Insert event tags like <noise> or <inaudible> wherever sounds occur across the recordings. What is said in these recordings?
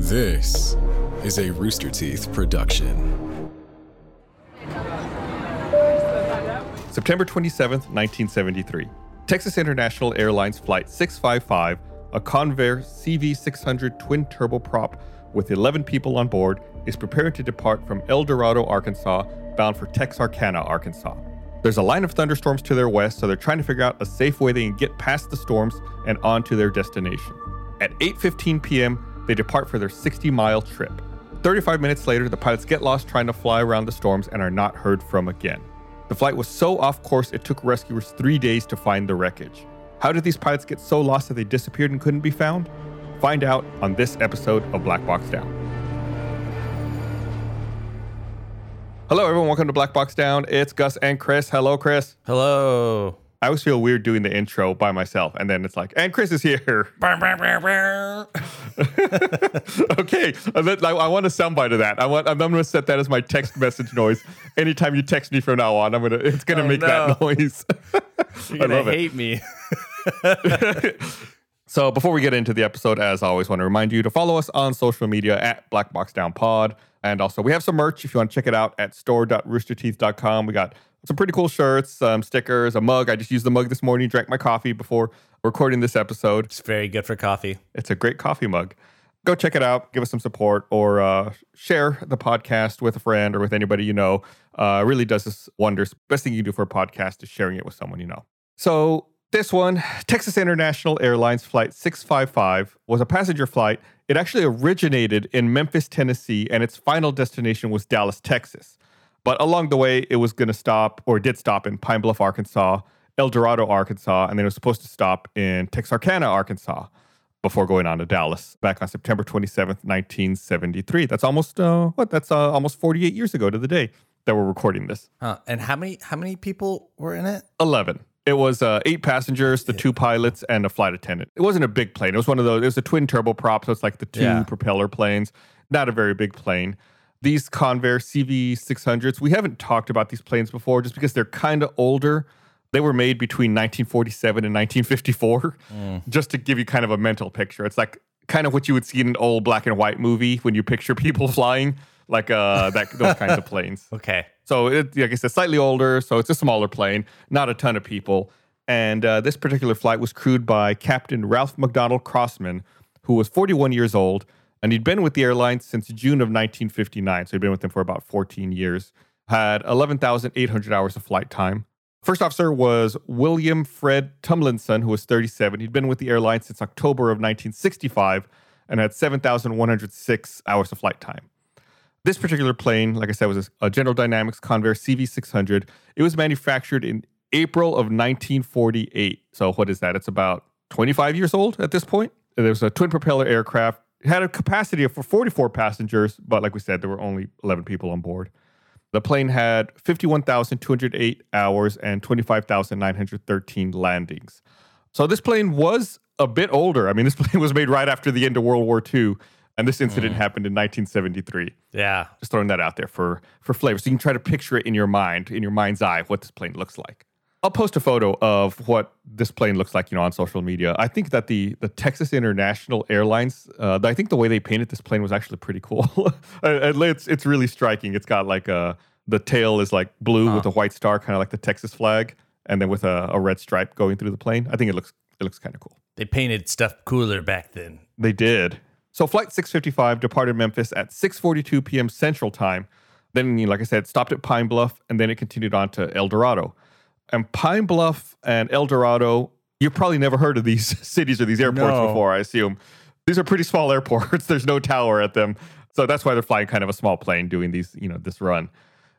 This is a Rooster Teeth production. September 27th, 1973. Texas International Airlines Flight 655, a Convair CV 600 twin turboprop with 11 people on board, is preparing to depart from El Dorado, Arkansas, bound for Texarkana, Arkansas. There's a line of thunderstorms to their west, so they're trying to figure out a safe way they can get past the storms and on to their destination. At 8:15 p.m., they depart for their 60-mile trip. 35 minutes later, the pilots get lost trying to fly around the storms and are not heard from again. The flight was so off course it took rescuers 3 days to find the wreckage. How did these pilots get so lost that they disappeared and couldn't be found? Find out on this episode of Black Box Down. Hello, everyone. Welcome to Black Box Down. It's Gus and Chris. Hello, Chris. Hello. I always feel weird doing the intro by myself, and then it's like, and Chris is here. <laughs> <laughs> okay, I, I want a soundbite of that. I want. I'm, going to set that as my text message noise. Anytime you text me from now on, I'm gonna. It's gonna Oh, make no. that noise. <laughs> You're I gonna love it. hate me. So before we get into the episode, as always, want to remind you to follow us on social media at Black Box Down Pod. And also, we have some merch if you want to check it out at store.roosterteeth.com. We got some pretty cool shirts, some stickers, a mug. I just used the mug this morning, drank my coffee before recording this episode. It's very good for coffee. It's a great coffee mug. Go check it out, give us some support, or uh, share the podcast with a friend or with anybody you know. Uh, really does us wonders. Best thing you can do for a podcast is sharing it with someone you know. So, this one, Texas International Airlines Flight 655, was a passenger flight. It actually originated in Memphis, Tennessee, and its final destination was Dallas, Texas. But along the way, it was going to stop, or did stop, in Pine Bluff, Arkansas, El Dorado, Arkansas, and then it was supposed to stop in Texarkana, Arkansas before going on to Dallas back on September 27th, 1973. That's almost uh, what? That's uh, almost 48 years ago to the day that we're recording this. Huh. And how many how many people were in it? 11. It was uh, eight passengers, the two pilots, and a flight attendant. It wasn't a big plane. It was one of those. It was a twin turboprop, so it's like the two Yeah. propeller planes. Not a very big plane. These Convair CV600s. We haven't talked about these planes before, just because they're kind of older. They were made between 1947 and 1954. Just to give you kind of a mental picture, it's like kind of what you would see in an old black and white movie when you picture people <laughs> flying, like uh, that those kinds of planes. <laughs> Okay. So it, like I said, slightly older, so it's a smaller plane, not a ton of people. And uh, this particular flight was crewed by Captain Ralph McDonald Crossman, who was 41 years old, and he'd been with the airline since June of 1959. So he'd been with them for about 14 years. Had 11,800 hours of flight time. First officer was William Fred Tumlinson, who was 37. He'd been with the airline since October of 1965 and had 7,106 hours of flight time. This particular plane, like I said, was a General Dynamics Convair CV600. It was manufactured in April of 1948. So what is that? It's about 25 years old at this point. It was a twin propeller aircraft. It had a capacity of for 44 passengers, but like we said, there were only 11 people on board. The plane had 51,208 hours and 25,913 landings. So this plane was a bit older. I mean, this <laughs> plane was made right after the end of World War II, and this incident mm. happened in 1973 Yeah. just throwing that out there for for flavor so you can try to picture it in your mind in your mind's eye what this plane looks like i'll post a photo of what this plane looks like you know on social media i think that the the texas international airlines uh, i think the way they painted this plane was actually pretty cool <laughs> Uh, it's it's really striking it's got like a the tail is like blue with a white star kind of like the texas flag and then with a, a red stripe going through the plane i think it looks it looks kind of cool They painted stuff cooler back then. they did. So flight 655 departed Memphis at 6:42 p.m. Central Time. Then, like I said, stopped at Pine Bluff, and then it continued on to El Dorado. And Pine Bluff and El Dorado, you've probably never heard of these <laughs> cities or these airports No. before, I assume. These are pretty small <laughs> airports. There's no tower at them, so that's why they're flying kind of a small plane doing these, you know, this run.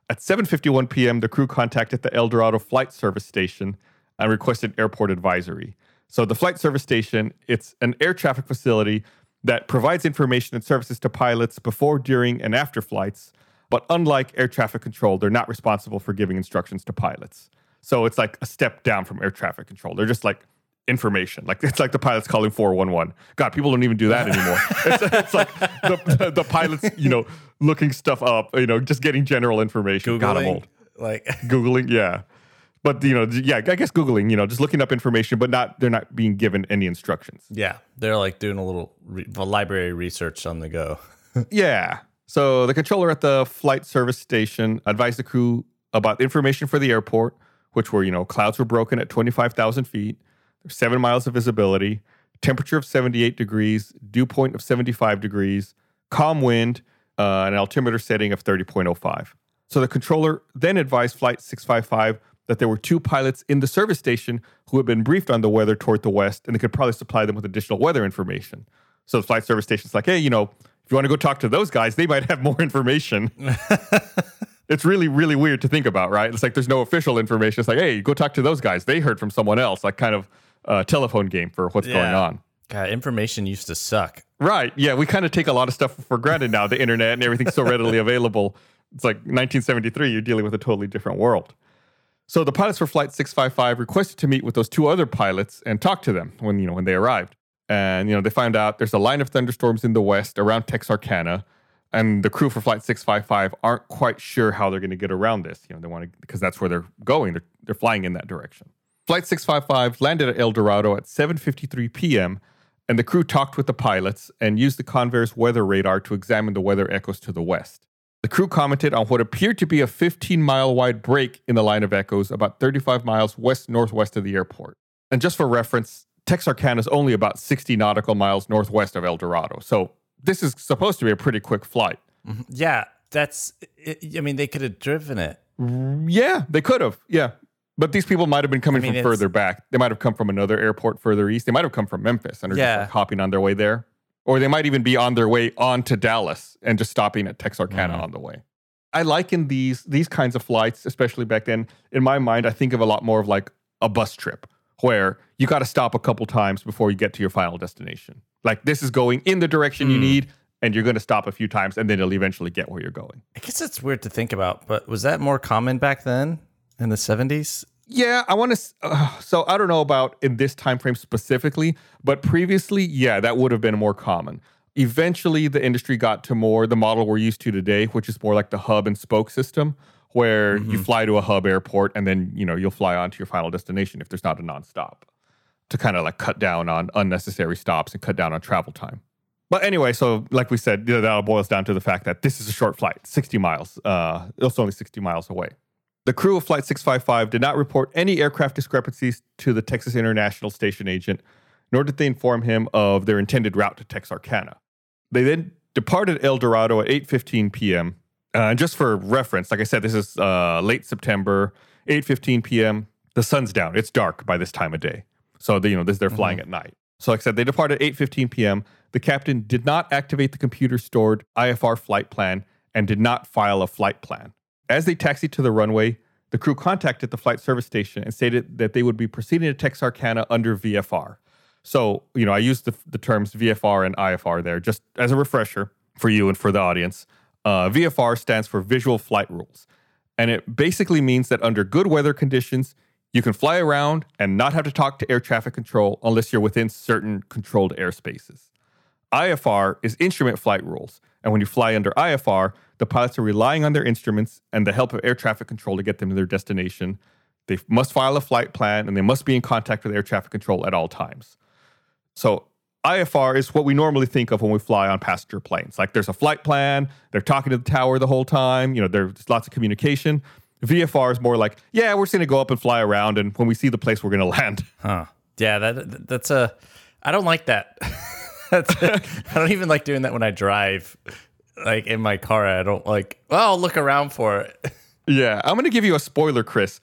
At 7:51 p.m., the crew contacted the El Dorado Flight Service Station and requested airport advisory. So the flight service station, it's an air traffic facility that provides information and services to pilots before, during, and after flights. But unlike air traffic control, they're not responsible for giving instructions to pilots. So it's like a step down from air traffic control. They're just like information. Like it's like the pilots calling 411. God, people don't even do that anymore. <laughs> it's, it's like the, the, the pilots, you know, looking stuff up, you know, just getting general information. God, I'm old. Like <laughs> Googling, yeah. But you know, yeah, I guess googling, you know, just looking up information, but not they're not being given any instructions. Yeah, they're like doing a little re- library research on the go. <laughs> yeah. So the controller at the flight service station advised the crew about information for the airport, which were you know clouds were broken at twenty five thousand feet, seven miles of visibility, temperature of seventy eight degrees, dew point of seventy five degrees, calm wind, uh, an altimeter setting of thirty point oh five. So the controller then advised Flight 655 that there were two pilots in the service station who had been briefed on the weather toward the west, and they could probably supply them with additional weather information. So the flight service station's like, hey, you know, if you want to go talk to those guys, they might have more <laughs> information. <laughs> it's really, really weird to think about, right? It's like there's no official information. It's like, hey, go talk to those guys. They heard from someone else, like kind of a telephone game for what's going on. God, information used to suck. Right. Yeah. We kind of take a lot of stuff for granted now, the internet and everything's so readily <laughs> available. It's like 1973, you're dealing with a totally different world. So the pilots for Flight 655 requested to meet with those two other pilots and talk to them when, you know, when they arrived. And, you know, they found out there's a line of thunderstorms in the west around Texarkana. And the crew for Flight 655 aren't quite sure how they're going to get around this. You know, they want to, because that's where they're going. They're, they're flying in that direction. Flight 655 landed at El Dorado at 7:53 p.m. and the crew talked with the pilots and used the Convair's weather radar to examine the weather echoes to the west. The crew commented on what appeared to be a 15-mile wide break in the line of echoes about 35 miles west northwest of the airport. And just for reference, Texarkana is only about 60 nautical miles northwest of El Dorado. So this is supposed to be a pretty quick flight. Yeah, that's. I mean, they could have driven it. Yeah, they could have. Yeah. But these people might have been coming I mean, from further back. They might have come from another airport further east. They might have come from Memphis and are Yeah. just like hopping on their way there. Or they might even be on their way on to Dallas and just stopping at Texarkana Mhm. on the way. I liken these these kinds of flights, especially back then. In my mind, I think of a lot more of like a bus trip where you got to stop a couple times before you get to your final destination. Like this is going in the direction you Mm. need, and you're going to stop a few times, and then you'll eventually get where you're going. I guess it's weird to think about, but was that more common back then in the seventies? Yeah, I want to. Uh, so I don't know about in this time frame specifically, but previously, yeah, that would have been more common. Eventually, the industry got to more the model we're used to today, which is more like the hub and spoke system, where you fly to a hub airport and then you know you'll fly on to your final destination if there's not a nonstop, to kind of like cut down on unnecessary stops and cut down on travel time. But anyway, so like we said, you know, that all boils down to the fact that this is a short flight, 60 miles. Uh, it's only 60 miles away. The crew of Flight 655 did not report any aircraft discrepancies to the Texas International Station agent, nor did they inform him of their intended route to Texarkana. They then departed El Dorado at 8:15 p.m. Uh, and just for reference, like I said, this is uh, late September, 8:15 p.m. The sun's down; it's dark by this time of day. So they, you know, this they're flying at night. So like I said, they departed at 8:15 p.m. The captain did not activate the computer-stored IFR flight plan and did not file a flight plan. As they taxied to the runway, the crew contacted the flight service station and stated that they would be proceeding to Texarkana under VFR. So, you know, I used the, the terms VFR and IFR there just as a refresher for you and for the audience. Uh, VFR stands for Visual Flight Rules. And it basically means that under good weather conditions, you can fly around and not have to talk to air traffic control unless you're within certain controlled airspaces. IFR is instrument flight rules. And when you fly under IFR, the pilots are relying on their instruments and the help of air traffic control to get them to their destination. They must file a flight plan and they must be in contact with air traffic control at all times. So, IFR is what we normally think of when we fly on passenger planes. Like there's a flight plan, they're talking to the tower the whole time, you know, there's lots of communication. VFR is more like, yeah, we're just going to go up and fly around and when we see the place we're going to land. <laughs> Huh. Yeah, that that's a. I don't like that. <laughs> that's I don't even like doing that when I drive. Like in my car, I don't like. Well, I'll look around for it. <laughs> Yeah, I'm going to give you a spoiler, Chris.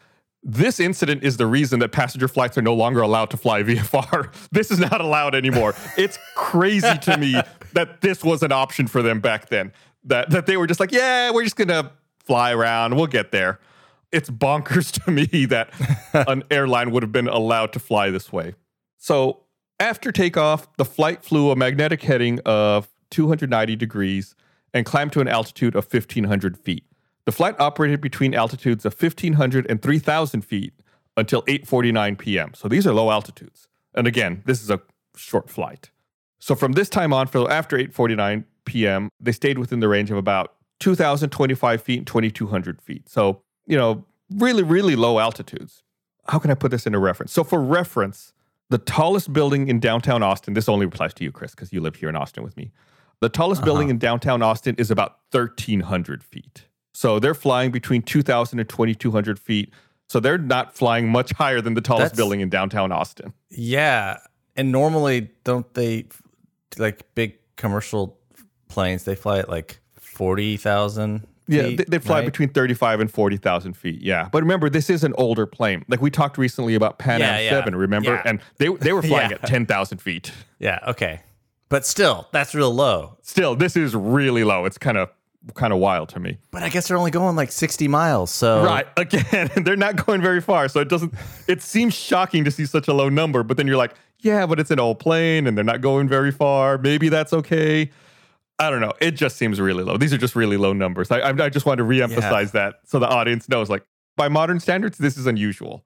This incident is the reason that passenger flights are no longer allowed to fly <laughs> VFR. This is not allowed anymore. It's crazy to me <laughs> that this was an option for them back then. That that they were just like, yeah, we're just going to fly around. We'll get there. It's bonkers <laughs> to me that an airline would have been allowed to fly this way. So, after takeoff, the flight flew a magnetic heading of 290 degrees and climbed to an altitude of 1,500 feet. The flight operated between altitudes of 1,500 and 3,000 feet until 8:49 p.m. So these are low altitudes. And again, this is a short flight. So from this time on, for after 8:49 p.m., they stayed within the range of about 2,025 feet and 2,200 feet. So you know, really, really low altitudes. how can I put this into reference? So, for reference, the tallest building in downtown Austin, this only applies to you, Chris, because you live here in Austin with me. The tallest uh-huh. building in downtown Austin is about 1,300 feet. So they're flying between 2,000 and 2,200 feet. So they're not flying much higher than the tallest That's- building in downtown Austin. Yeah, and normally don't they like big commercial planes? They fly at like forty thousand. Yeah, they, they fly between 35 and 40,000 feet. Yeah. But remember, this is an older plane. Like we talked recently about Pan Am yeah. 7, remember? Yeah. And they, they were <laughs> flying at 10,000 feet. Yeah, okay, but still, that's real low. Still, this is really low. It's kind of kind of wild to me. But I guess they're only going like sixty miles. So Right. <laughs> Again, they're not going very far. So it doesn't, it seems shocking to see such a low number. But then you're like, yeah, but it's an old plane and they're not going very far. Maybe that's okay. I don't know. It just seems really low. These are just really low numbers. I, I, I just wanted to reemphasize that so the audience knows like, by modern standards, this is unusual.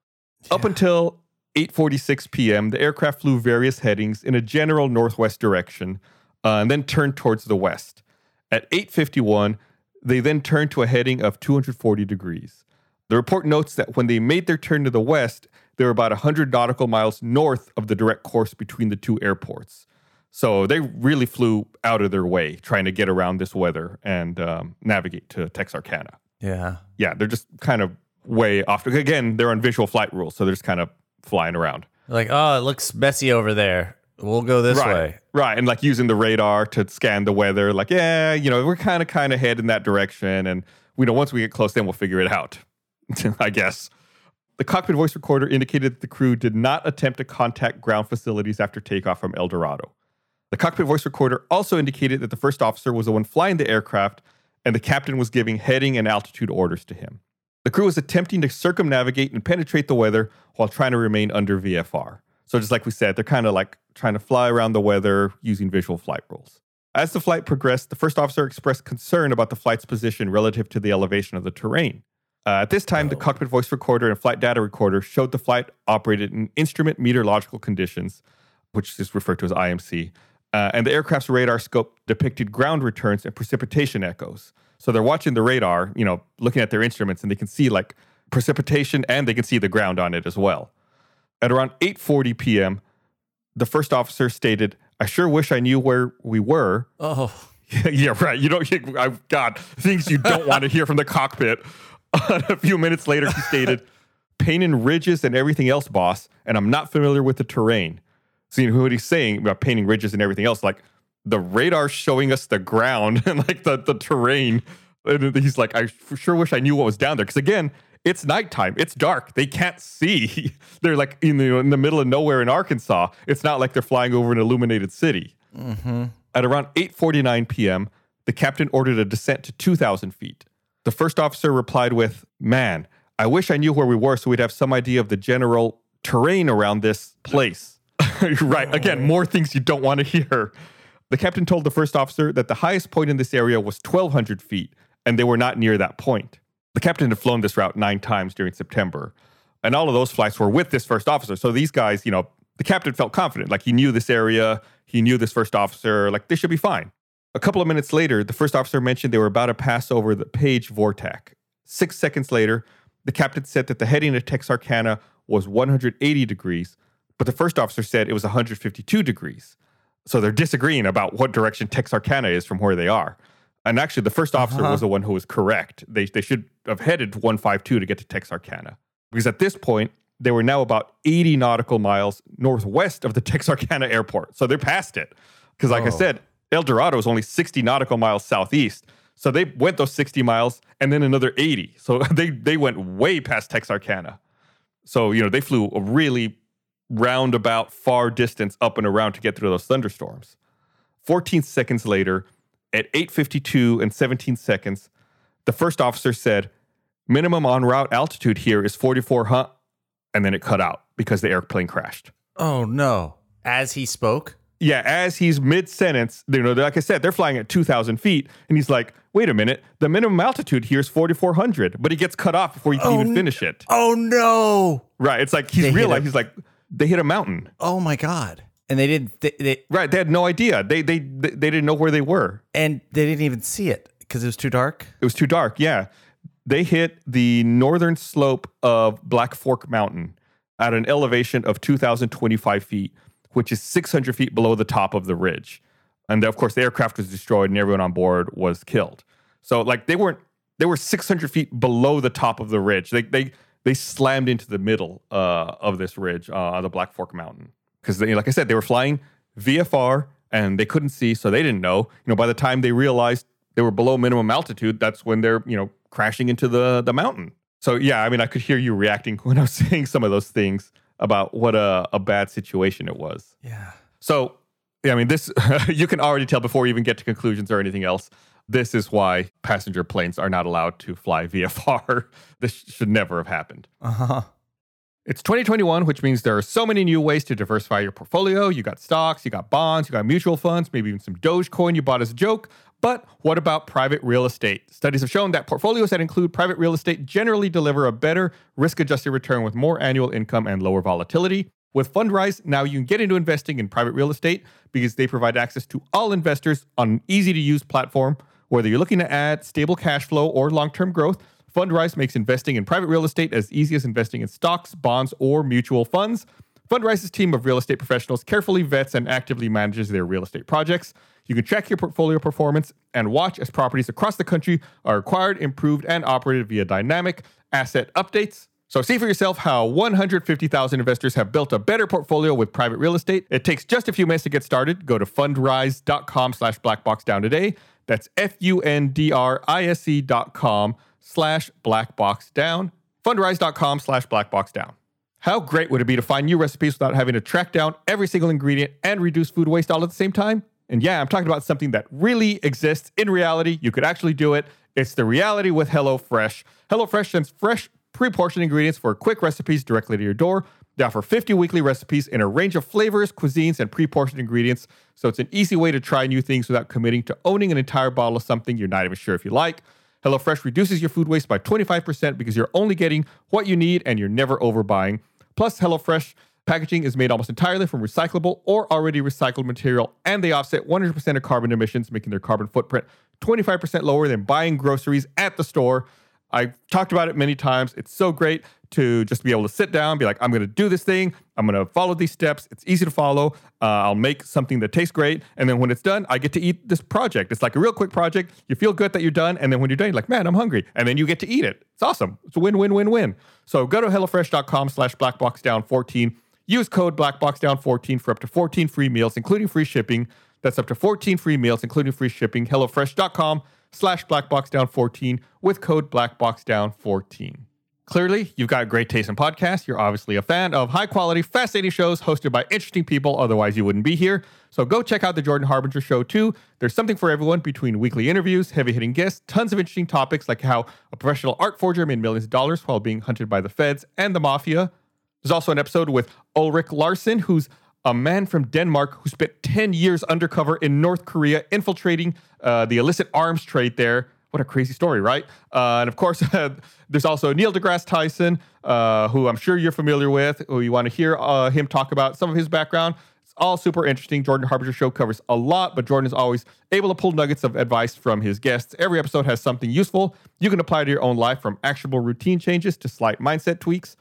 Up until 8:46 p.m., the aircraft flew various headings in a general northwest direction, uh, and then turned towards the west. At 8:51, they then turned to a heading of 240 degrees. The report notes that when they made their turn to the west, they were about 100 nautical miles north of the direct course between the two airports. So they really flew out of their way trying to get around this weather and um, navigate to Texarkana yeah, yeah, they're just kind of way off. Again, they're on visual flight rules, so they're just kind of flying around. like oh, it looks messy over there. We'll go this right, way. right, and like using the radar to scan the weather. Like, yeah, you know, we're kind of kind of heading that direction, and we know once we get close, then we'll figure it out. <laughs> I guess. The cockpit voice recorder indicated that the crew did not attempt to contact ground facilities after takeoff from El Dorado. The cockpit voice recorder also indicated that the first officer was the one flying the aircraft and the captain was giving heading and altitude orders to him. The crew was attempting to circumnavigate and penetrate the weather while trying to remain under VFR. So, just like we said, they're kind of like trying to fly around the weather using visual flight rules. As the flight progressed, the first officer expressed concern about the flight's position relative to the elevation of the terrain. Uh, at this time, the cockpit voice recorder and flight data recorder showed the flight operated in instrument meteorological conditions, which is referred to as IMC, uh, and the aircraft's radar scope depicted ground returns and precipitation echoes. So they're watching the radar, you know, looking at their instruments, and they can see like precipitation and they can see the ground on it as well. At around 8:40 p.m., the first officer stated, "I sure wish I knew where we were." Oh, <laughs> yeah, right. You don't. You, I've got things you don't want to hear from the cockpit. <laughs> a few minutes later, he stated, "Painting ridges and everything else, boss, and I'm not familiar with the terrain." Seeing what he's saying about painting ridges and everything else, like the radar showing us the ground <laughs> and like the the terrain, and he's like, "I sure wish I knew what was down there," because again. It's nighttime. It's dark. They can't see. <laughs> They're like in the, in the middle of nowhere in Arkansas. It's not like they're flying over an illuminated city. Mm-hmm. At around 8:49 p.m., the captain ordered a descent to 2,000 feet. The first officer replied with, "Man, I wish I knew where we were so we'd have some idea of the general terrain around this place." <laughs> right. Again, more things you don't want to hear. The captain told the first officer that the highest point in this area was 1,200 feet, and they were not near that point. The captain had flown this route nine times during September, and all of those flights were with this first officer. So these guys, you know, the captain felt confident, like he knew this area, he knew this first officer, like they should be fine. A couple of minutes later, the first officer mentioned they were about to pass over the Page Vortac. Six seconds later, the captain said that the heading of Texarkana was 180 degrees, but the first officer said it was 152 degrees. So they're disagreeing about what direction Texarkana is from where they are. And actually, the first officer was uh-huh. the one who was correct. They, they should have headed to 152 to get to Texarkana. Because at this point, they were now about 80 nautical miles northwest of the <laughs> Texarkana airport. So they're past it. Because, like I Oh. said, El Dorado is only 60 nautical miles southeast. So they went those 60 miles and then another 80. So <laughs> they, they went way past Texarkana. So, you know, they flew a really roundabout, far distance up and around to get through those thunderstorms. 14 seconds later, at 8:52 and 17 seconds, the first officer said, "Minimum en route altitude here is 44 huh," and then it cut out because the airplane crashed. oh no! As he spoke, Yeah, as he's mid sentence, you know, like I said, they're flying at 2,000 feet, and he's like, "Wait a minute, the minimum altitude here is 4,400," but he gets cut off before he can Oh, even finish it. oh no! Right? It's like he's They hit realized he's like, they hit a mountain. Oh my god! And they didn't. They, they Right? They had no idea. They they they didn't know where they were. and they didn't even see it because it was too dark. It was too dark. Yeah. They hit the northern slope of Black Fork Mountain. at an elevation of 2,025 feet, which is 600 feet below the top of the ridge. And of course, the aircraft was destroyed and everyone on board was killed. So, like, they weren't, they were 600 feet below the top of the ridge. They, they, they slammed into the middle uh, of this ridge uh, on the Black Fork Mountain. Because, like I said, they were flying VFR and they couldn't see, so they didn't know. You know, by the time they realized they were below minimum altitude, that's when they're, you know, crashing into the, the mountain. So, yeah, I mean, I could hear you reacting <laughs> when I was saying some of those things about what a, a bad situation it was. Yeah. So, yeah, I mean, this, <laughs> you can already tell before you even get to conclusions or anything else. This is why passenger planes are not allowed to fly VFR. <laughs> this should never have happened. Uh huh. It's 2021, which means there are so many new ways to diversify your portfolio. You got stocks, you got bonds, you got mutual funds, maybe even some Dogecoin you bought as a joke. But what about private real estate? Studies have shown that portfolios that include private real estate generally deliver a better risk adjusted return with more annual income and lower volatility. With Fundrise, now you can get into investing in private real estate because they provide access to all investors on an easy to use platform. Whether you're looking to add stable cash flow or long term growth, Fundrise makes investing in private real estate as easy as investing in stocks, bonds, or mutual funds. Fundrise's team of real estate professionals carefully vets and actively manages their real estate projects. You can track your portfolio performance and watch as properties across the country are acquired, improved, and operated via dynamic asset updates. So see for yourself how 150,000 investors have built a better portfolio with private real estate. It takes just a few minutes to get started. Go to fundrise.com slash blackboxdown today. That's F-U-N-D-R-I-S-E dot com slash blackboxdown. Fundrise.com slash blackboxdown. How great would it be to find new recipes without having to track down every single ingredient and reduce food waste all at the same time? And yeah, I'm talking about something that really exists in reality. You could actually do it. It's the reality with HelloFresh. HelloFresh sends fresh, pre portioned ingredients for quick recipes directly to your door. They offer 50 weekly recipes in a range of flavors, cuisines, and pre portioned ingredients. So it's an easy way to try new things without committing to owning an entire bottle of something you're not even sure if you like. HelloFresh reduces your food waste by 25% because you're only getting what you need and you're never overbuying. Plus, HelloFresh packaging is made almost entirely from recyclable or already recycled material, and they offset 100% of carbon emissions, making their carbon footprint 25% lower than buying groceries at the store. I've talked about it many times. It's so great to just be able to sit down, be like, I'm going to do this thing. I'm going to follow these steps. It's easy to follow. Uh, I'll make something that tastes great. And then when it's done, I get to eat this project. It's like a real quick project. You feel good that you're done. And then when you're done, you're like, man, I'm hungry. And then you get to eat it. It's awesome. It's a win, win, win, win. So go to HelloFresh.com slash blackboxdown14. Use code blackboxdown14 for up to 14 free meals, including free shipping. That's up to 14 free meals, including free shipping. HelloFresh.com slash blackboxdown14 with code blackboxdown14. Clearly, you've got great taste in podcasts. You're obviously a fan of high quality, fascinating shows hosted by interesting people, otherwise, you wouldn't be here. So go check out The Jordan Harbinger Show too. There's something for everyone between weekly interviews, heavy hitting guests, tons of interesting topics like how a professional art forger made millions of dollars while being hunted by the feds and the mafia. There's also an episode with Ulrich Larsen, who's a man from Denmark who spent 10 years undercover in North Korea infiltrating uh, the illicit arms trade there. What a crazy story, right? Uh, and of course, <laughs> there's also Neil deGrasse Tyson, uh, who I'm sure you're familiar with, who you want to hear uh, him talk about some of his background. It's all super interesting. Jordan Harbinger Show covers a lot, but Jordan is always able to pull nuggets of advice from his guests. Every episode has something useful you can apply to your own life, from actionable routine changes to slight mindset tweaks.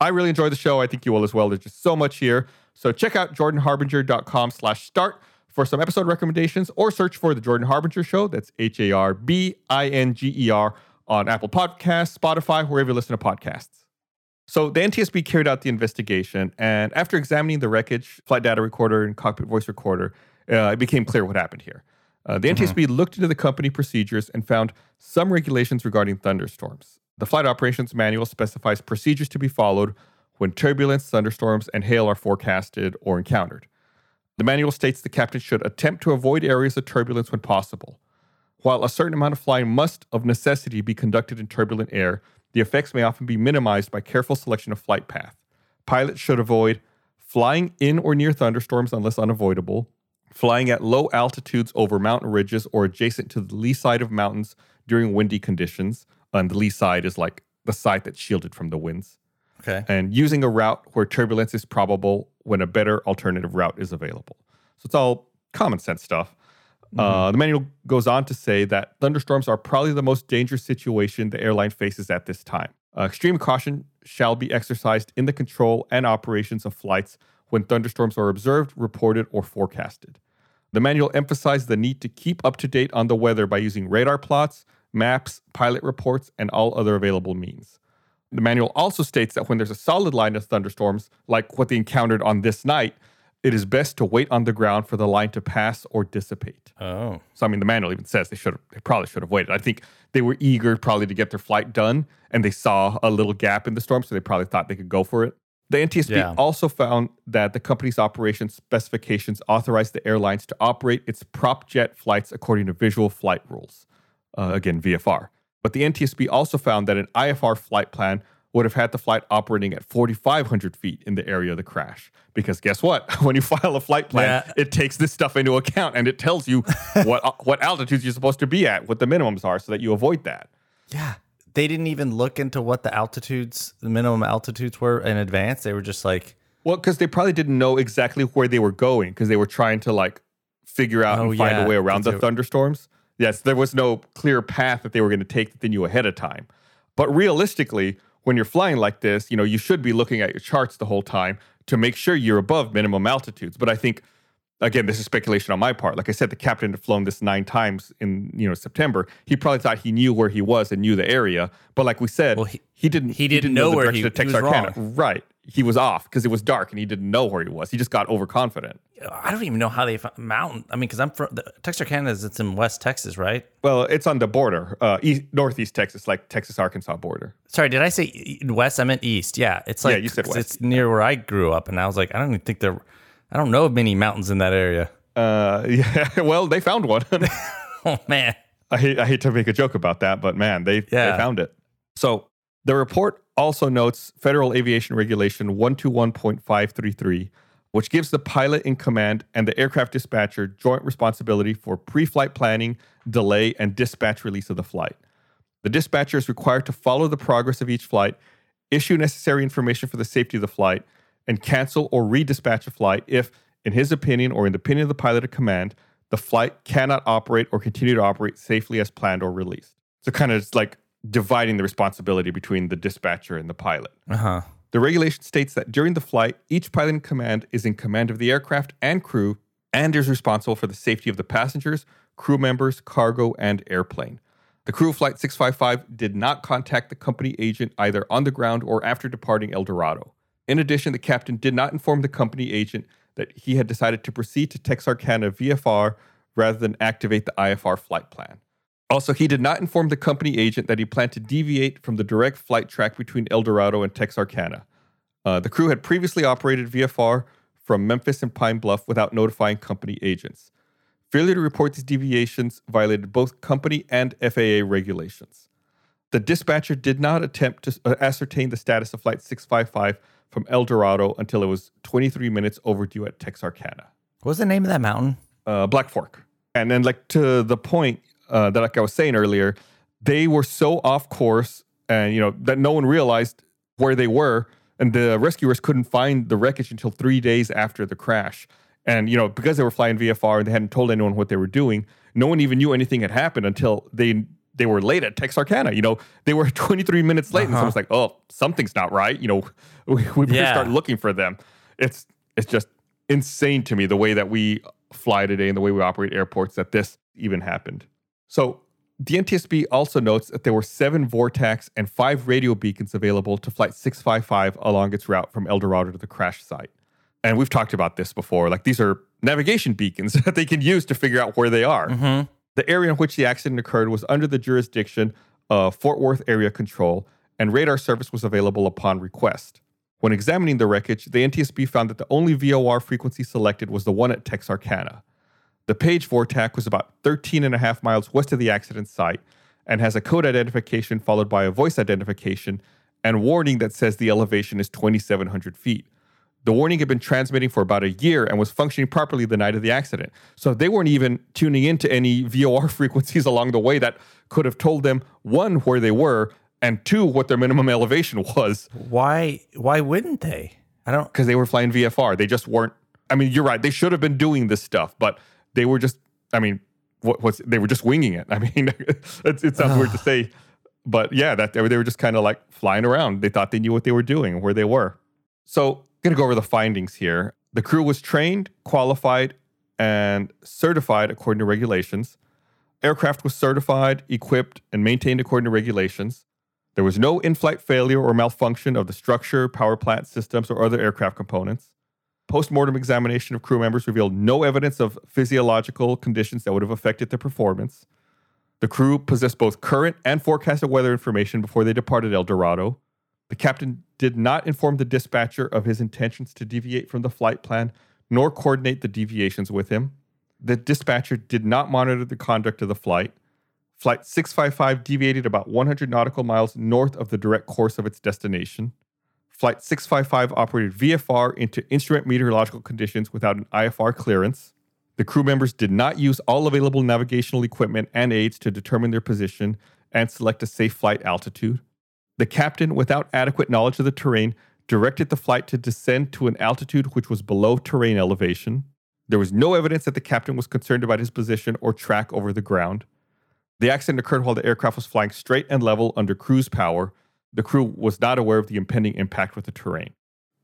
I really enjoy the show. I think you will as well. There's just so much here. So check out jordanharbinger.com slash start for some episode recommendations or search for The Jordan Harbinger Show. That's H A R B I N G E R on Apple Podcasts, Spotify, wherever you listen to podcasts. So the NTSB carried out the investigation, and after examining the wreckage, flight data recorder, and cockpit voice recorder, uh, it became clear what happened here. Uh, the NTSB looked into the company procedures and found some regulations regarding thunderstorms. The Flight Operations Manual specifies procedures to be followed when turbulence, thunderstorms, and hail are forecasted or encountered. The manual states the captain should attempt to avoid areas of turbulence when possible. While a certain amount of flying must, of necessity, be conducted in turbulent air, the effects may often be minimized by careful selection of flight path. Pilots should avoid flying in or near thunderstorms unless unavoidable, flying at low altitudes over mountain ridges or adjacent to the lee side of mountains during windy conditions. And the lee side is like the side that's shielded from the winds Okay. and using a route where turbulence is probable when a better alternative route is available. So it's all common sense stuff. Uh, the manual goes on to say that thunderstorms are probably the most dangerous situation the airline faces at this time. Uh, extreme caution shall be exercised in the control and operations of flights when thunderstorms are observed, reported, or forecasted. The manual emphasized the need to keep up to date on the weather by using radar plots, maps, pilot reports, and all other available means. The manual also states that when there's a solid line of thunderstorms, like what they encountered on this night, it is best to wait on the ground for the line to pass or dissipate. Oh. So I mean, the manual even says they should have, they probably should have waited. I think they were eager probably to get their flight done, and they saw a little gap in the storm, so they probably thought they could go for it. The NTSB Yeah. also found that the company's operation specifications authorized the airlines to operate its prop jet flights according to visual flight rules, uh, again VFR. But the NTSB also found that an IFR flight plan would have had the flight operating at 4,500 feet in the area of the crash. Because guess what? <laughs> When you file a flight plan, Yeah. it takes this stuff into account and it tells you <laughs> what uh, what altitudes you're supposed to be at, what the minimums are, so that you avoid that. Yeah. They didn't even look into what the altitudes, the minimum altitudes were in advance. They were just like, Well, because they probably didn't know exactly where they were going because they were trying to like figure out Oh, and find yeah, a way around the thunderstorms. Yes, there was no clear path that they were going to take that they knew ahead of time. But realistically, when you're flying like this, you know, you should be looking at your charts the whole time to make sure you're above minimum altitudes. But I think again, this is speculation on my part. Like I said, the captain had flown this nine times in you know September. He probably thought he knew where he was and knew the area. But like we said, Well, he- he didn't. he didn't know the where he- he was wrong. Right. He was off because it was dark and he didn't know where he was. He just got overconfident. I don't even know how they found mountain. I mean, because I'm from the, Texarkana is it's in West Texas, right? Well, it's on the border, uh, east, northeast Texas, like Texas Arkansas border. Sorry, did I say west? I meant east. Yeah, it's like yeah, you said west. It's near where I grew up, and I was like, I don't even think there. I don't know of many mountains in that area. Uh, <laughs> yeah. Well, they found one. <laughs> <laughs> Oh man, I hate, I hate to make a joke about that, but man, they, they found it. So the report also notes Federal Aviation Regulation 121.533, which gives the pilot in command and the aircraft dispatcher joint responsibility for pre flight planning, delay, and dispatch release of the flight. The dispatcher is required to follow the progress of each flight, issue necessary information for the safety of the flight, and cancel or redispatch a flight if, in his opinion or in the opinion of the pilot of command, the flight cannot operate or continue to operate safely as planned or released. So, kind of it's like dividing the responsibility between the dispatcher and the pilot. uh huh. The regulation states that during the flight, each pilot in command is in command of the aircraft and crew and is responsible for the safety of the passengers, crew members, cargo, and airplane. The crew of Flight 655 did not contact the company agent either on the ground or after departing El Dorado. In addition, the captain did not inform the company agent that he had decided to proceed to Texarkana VFR rather than activate the IFR flight plan. Also, he did not inform the company agent that he planned to deviate from the direct flight track between El Dorado and Texarkana. Uh, the crew had previously operated VFR from Memphis and Pine Bluff without notifying company agents. Failure to report these deviations violated both company and FAA regulations. The dispatcher did not attempt to uh, ascertain the status of Flight 655 from El Dorado until it was 23 minutes overdue at Texarkana What's the name of that mountain? uh, Black Fork. And then, like to the point uh, that, like I was saying earlier, they were so off course, and you know that no one realized where they were, and the rescuers couldn't find the wreckage until three days after the crash. And you know because they were flying VFR and they hadn't told anyone what they were doing, no one even knew anything had happened until they they were late at Texarkana. You know they were <laughs> 23 minutes late, and Uh-huh. someone's like, "Oh, something's not right." You know, <laughs> we, we Yeah. start looking for them. It's it's just insane to me the way that we fly today and the way we operate airports that this even happened. So the NTSB also notes that there were seven Vortacs and five radio beacons available to Flight 655 along its route from El Dorado to the crash site. And we've talked about this before. Like these are navigation beacons <laughs> that they can use to figure out where they are. Mm-hmm. The area in which the accident occurred was under the jurisdiction of Fort Worth Area Control, and radar service was available upon request. When examining the wreckage, the NTSB found that the only VOR frequency selected was the one at Texarkana. The Page Vortac was about 13 and a half miles west of the accident site and has a code identification followed by a voice identification and warning that says the elevation is 2,700 feet. The warning had been transmitting for about a year and was functioning properly the night of the accident. So they weren't even tuning into any VOR <laughs> frequencies along the way that could have told them one, where they were, and two, what their minimum elevation was Why? Why wouldn't they? I don't. because they were flying VFR. They just weren't. I mean, you're right. They should have been doing this stuff, but they were just. I mean, what was they were just winging it. <laughs> I mean, it, it sounds weird to say, But yeah, that they were just kind of like flying around. They thought they knew what they were doing where they were. So, gonna go over the findings here. The crew was trained, qualified, and certified according to regulations. Aircraft was certified, equipped, and maintained according to regulations. There was no in flight failure or malfunction of the structure, power plant systems, or other aircraft components. Post mortem examination of crew members revealed no evidence of physiological conditions that would have affected their performance. The crew possessed both current and forecasted weather information before they departed El Dorado. The captain did not inform the dispatcher of his intentions to deviate from the flight plan, nor coordinate the deviations with him. The dispatcher did not monitor the conduct of the flight. Flight 655 deviated about 100 nautical miles north of the direct course of its destination. Flight 655 operated VFR into instrument meteorological conditions without an IFR clearance. The crew members did not use all available navigational equipment and aids to determine their position and select a safe flight altitude. The captain, without adequate knowledge of the terrain, directed the flight to descend to an altitude which was below terrain elevation. There was no evidence that the captain was concerned about his position or track over the ground. The accident occurred while the aircraft was flying straight and level under cruise power. The crew was not aware of the impending impact with the terrain.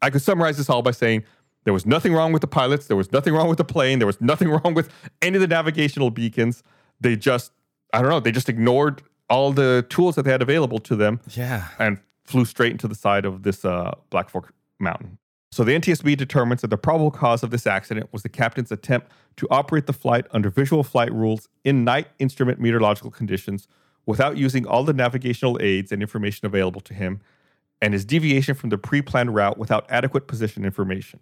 I could summarize this all by saying there was nothing wrong with the pilots, there was nothing wrong with the plane, there was nothing <laughs> wrong with any of the navigational beacons. They just, I don't know, they just ignored all the tools that they had available to them Yeah. and flew straight into the side of this uh, Black Fork Mountain. So the NTSB determines that the probable cause of this accident was the captain's attempt to operate the flight under visual flight rules in night instrument meteorological conditions without using all the navigational aids and information available to him, and his deviation from the pre planned route without adequate position information.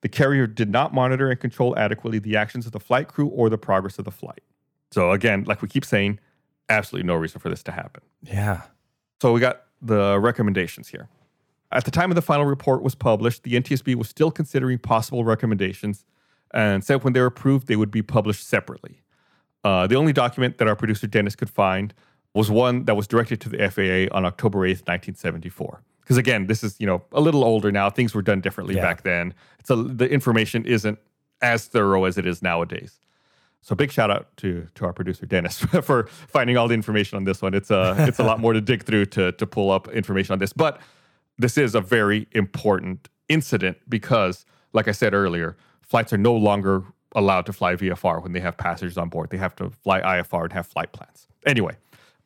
The carrier did not monitor and control adequately the actions of the flight crew or the progress of the flight. So, again, like we keep saying, absolutely no reason for this to happen. Yeah. So we got the recommendations here. At the time of the final report was published, the NTSB was still considering possible recommendations and said when they were approved, they would be published separately. Uh, the only document that our producer Dennis could find was one that was directed to the FAA on October 8th, 1974. Because again, this is you know a little older now. Things were done differently Yeah. back then. So the information isn't as thorough as it is nowadays. So big shout out to to our producer Dennis <laughs> for finding all the information on this one. It's uh, a <laughs> it's a lot more to dig through to to pull up information on this, but this is a very important incident because, like I said earlier, flights are no longer allowed to fly VFR when they have passengers on board. They have to fly IFR and have flight plans. Anyway,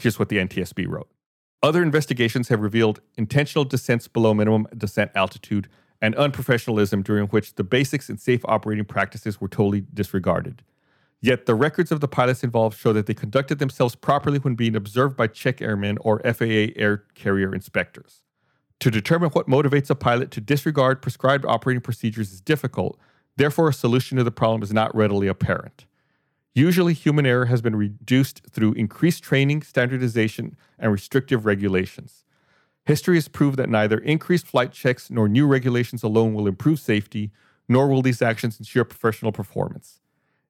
here's what the NTSB wrote. Other investigations have revealed intentional descents below minimum descent altitude and unprofessionalism during which the basics and safe operating practices were totally disregarded. Yet the records of the pilots involved show that they conducted themselves properly when being observed by check airmen or FAA air carrier inspectors. To determine what motivates a pilot to disregard prescribed operating procedures is difficult, therefore, a solution to the problem is not readily apparent. Usually, human error has been reduced through increased training, standardization, and restrictive regulations. History has proved that neither increased flight checks nor new regulations alone will improve safety, nor will these actions ensure professional performance.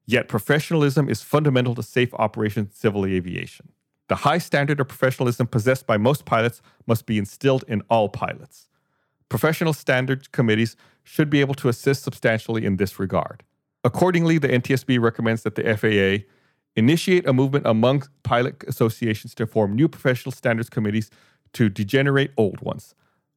Yet, professionalism is fundamental to safe operations in civil aviation. The high standard of professionalism possessed by most pilots must be instilled in all pilots. Professional standards committees should be able to assist substantially in this regard. Accordingly, the NTSB recommends that the FAA initiate a movement among pilot associations to form new professional standards committees to degenerate old ones.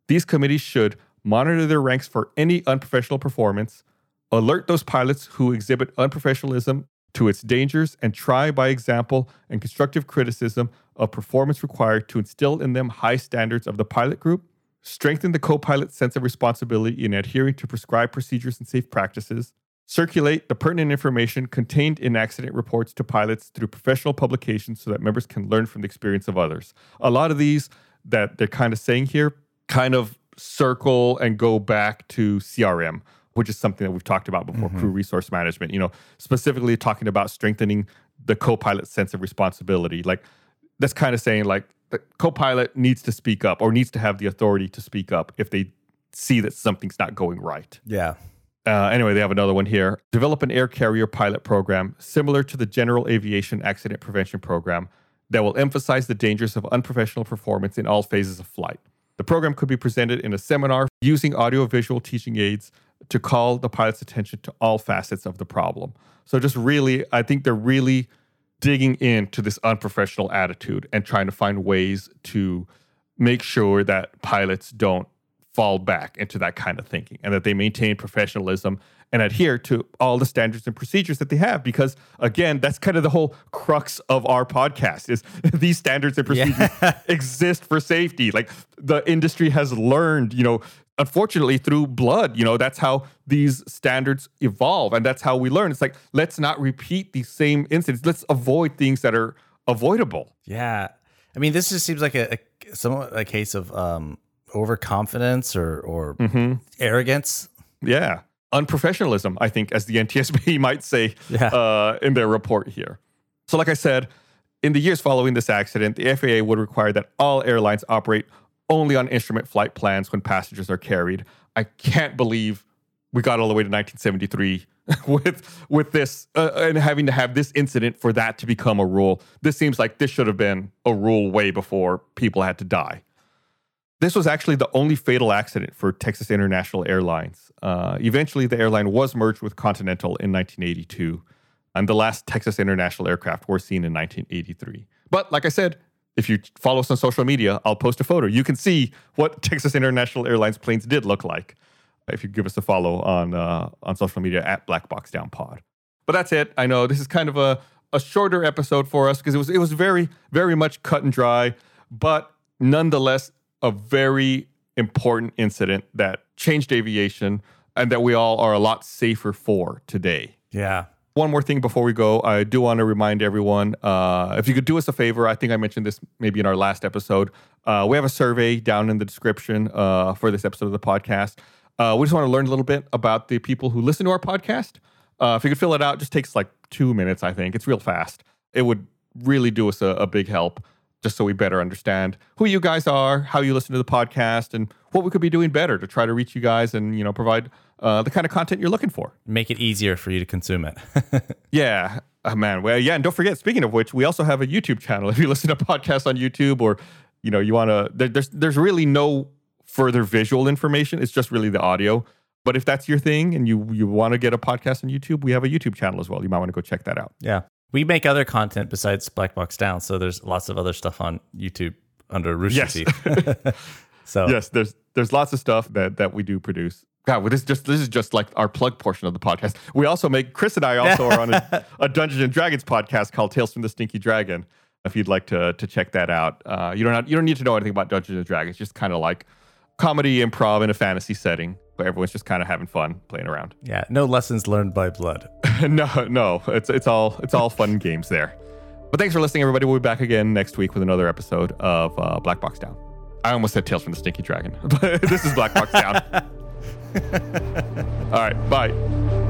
These committees should monitor their ranks for any unprofessional performance, alert those pilots who exhibit unprofessionalism to its dangers, and try by example and constructive criticism of performance required to instill in them high standards of the pilot group, strengthen the co pilot's sense of responsibility in adhering to prescribed procedures and safe practices, circulate the pertinent information contained in accident reports to pilots through professional publications so that members can learn from the experience of others. A lot of these that they're kind of saying here kind of circle and go back to CRM, which is something that we've talked about before, mm-hmm. crew resource management, you know, specifically talking about strengthening the co-pilot's sense of responsibility. Like that's kind of saying like the co-pilot needs to speak up or needs to have the authority to speak up if they see that something's not going right. Yeah. Uh, anyway, they have another one here. Develop an air carrier pilot program similar to the General Aviation Accident Prevention Program that will emphasize the dangers of unprofessional performance in all phases of flight. The program could be presented in a seminar using audiovisual teaching aids to call the pilot's attention to all facets of the problem. So, just really, I think they're really digging into this unprofessional attitude and trying to find ways to make sure that pilots don't fall back into that kind of thinking and that they maintain professionalism and adhere to all the standards and procedures that they have because again that's kind of the whole crux of our podcast is <laughs> these standards and procedures Yeah. <laughs> exist for safety like the industry has learned you know unfortunately through blood you know that's how these standards evolve and that's how we learn it's like let's not repeat these same incidents let's avoid things that are avoidable Yeah. I mean, this just seems like a, a somewhat a case of um, overconfidence or or arrogance. Yeah. Unprofessionalism, I think, as the NTSB <laughs> might say Yeah. uh, in their report here. So, like I said, in the years following this accident, the FAA would require that all airlines operate only on instrument flight plans when passengers are carried. I can't believe we got all the way to 1973 <laughs> with with this uh, and having to have this incident for that to become a rule. This seems like this should have been a rule way before people had to die. This was actually the only fatal accident for Texas International Airlines. Uh, eventually, the airline was merged with Continental in 1982, and the last Texas International aircraft were seen in 1983. But like I said, if you follow us on social media, I'll post a photo. You can see what Texas International Airlines planes did look like if you give us a follow on uh, on social media at Black Box Down Pod. But that's it. I know this is kind of a, a shorter episode for us because it was it was very very much cut and dry, but nonetheless a very important incident that changed aviation and that we all are a lot safer for today. Yeah. One more thing before we go, I do want to remind everyone uh, if you could do us a favor, I think I mentioned this maybe in our last episode. Uh, we have a survey down in the description uh, for this episode of the podcast. Uh, we just want to learn a little bit about the people who listen to our podcast. Uh, if you could fill it out, it just takes like two minutes, I think. It's real fast. It would really do us a, a big help just so we better understand who you guys are, how you listen to the podcast, and what we could be doing better to try to reach you guys and you know provide uh, the kind of content you're looking for. Make it easier for you to consume it. <laughs> Yeah, oh, man. Well, yeah, and don't forget. Speaking of which, we also have a YouTube channel. <laughs> If you listen to podcasts on YouTube, or you know, you want to, there, there's there's really no further visual information. It's just really the audio. But if that's your thing and you you want to get a podcast on YouTube, we have a YouTube channel as well. You might want to go check that out. yeah. We make other content besides Black Box Down, so there's lots of other stuff on YouTube under Rooster Yes. Teeth. <laughs> so Yes, there's there's lots of stuff that that we do produce. God, well, this just this is just like our plug portion of the podcast. We also make Chris and I also are on a, <laughs> a Dungeons and Dragons podcast called Tales from the Stinky Dragon. If you'd like to to check that out, uh, you don't have, you don't need to know anything about Dungeons and Dragons. Just kind of like comedy improv in a fantasy setting, where everyone's just kind of having fun playing around. yeah, no lessons learned by blood. <laughs> no, no, it's it's all it's all fun <laughs> games there. But thanks for listening, everybody. We'll be back again next week with another episode of uh, Black Box Down. I almost said Tales from the Stinky Dragon, <laughs> but this is Black Box Down. all right, bye.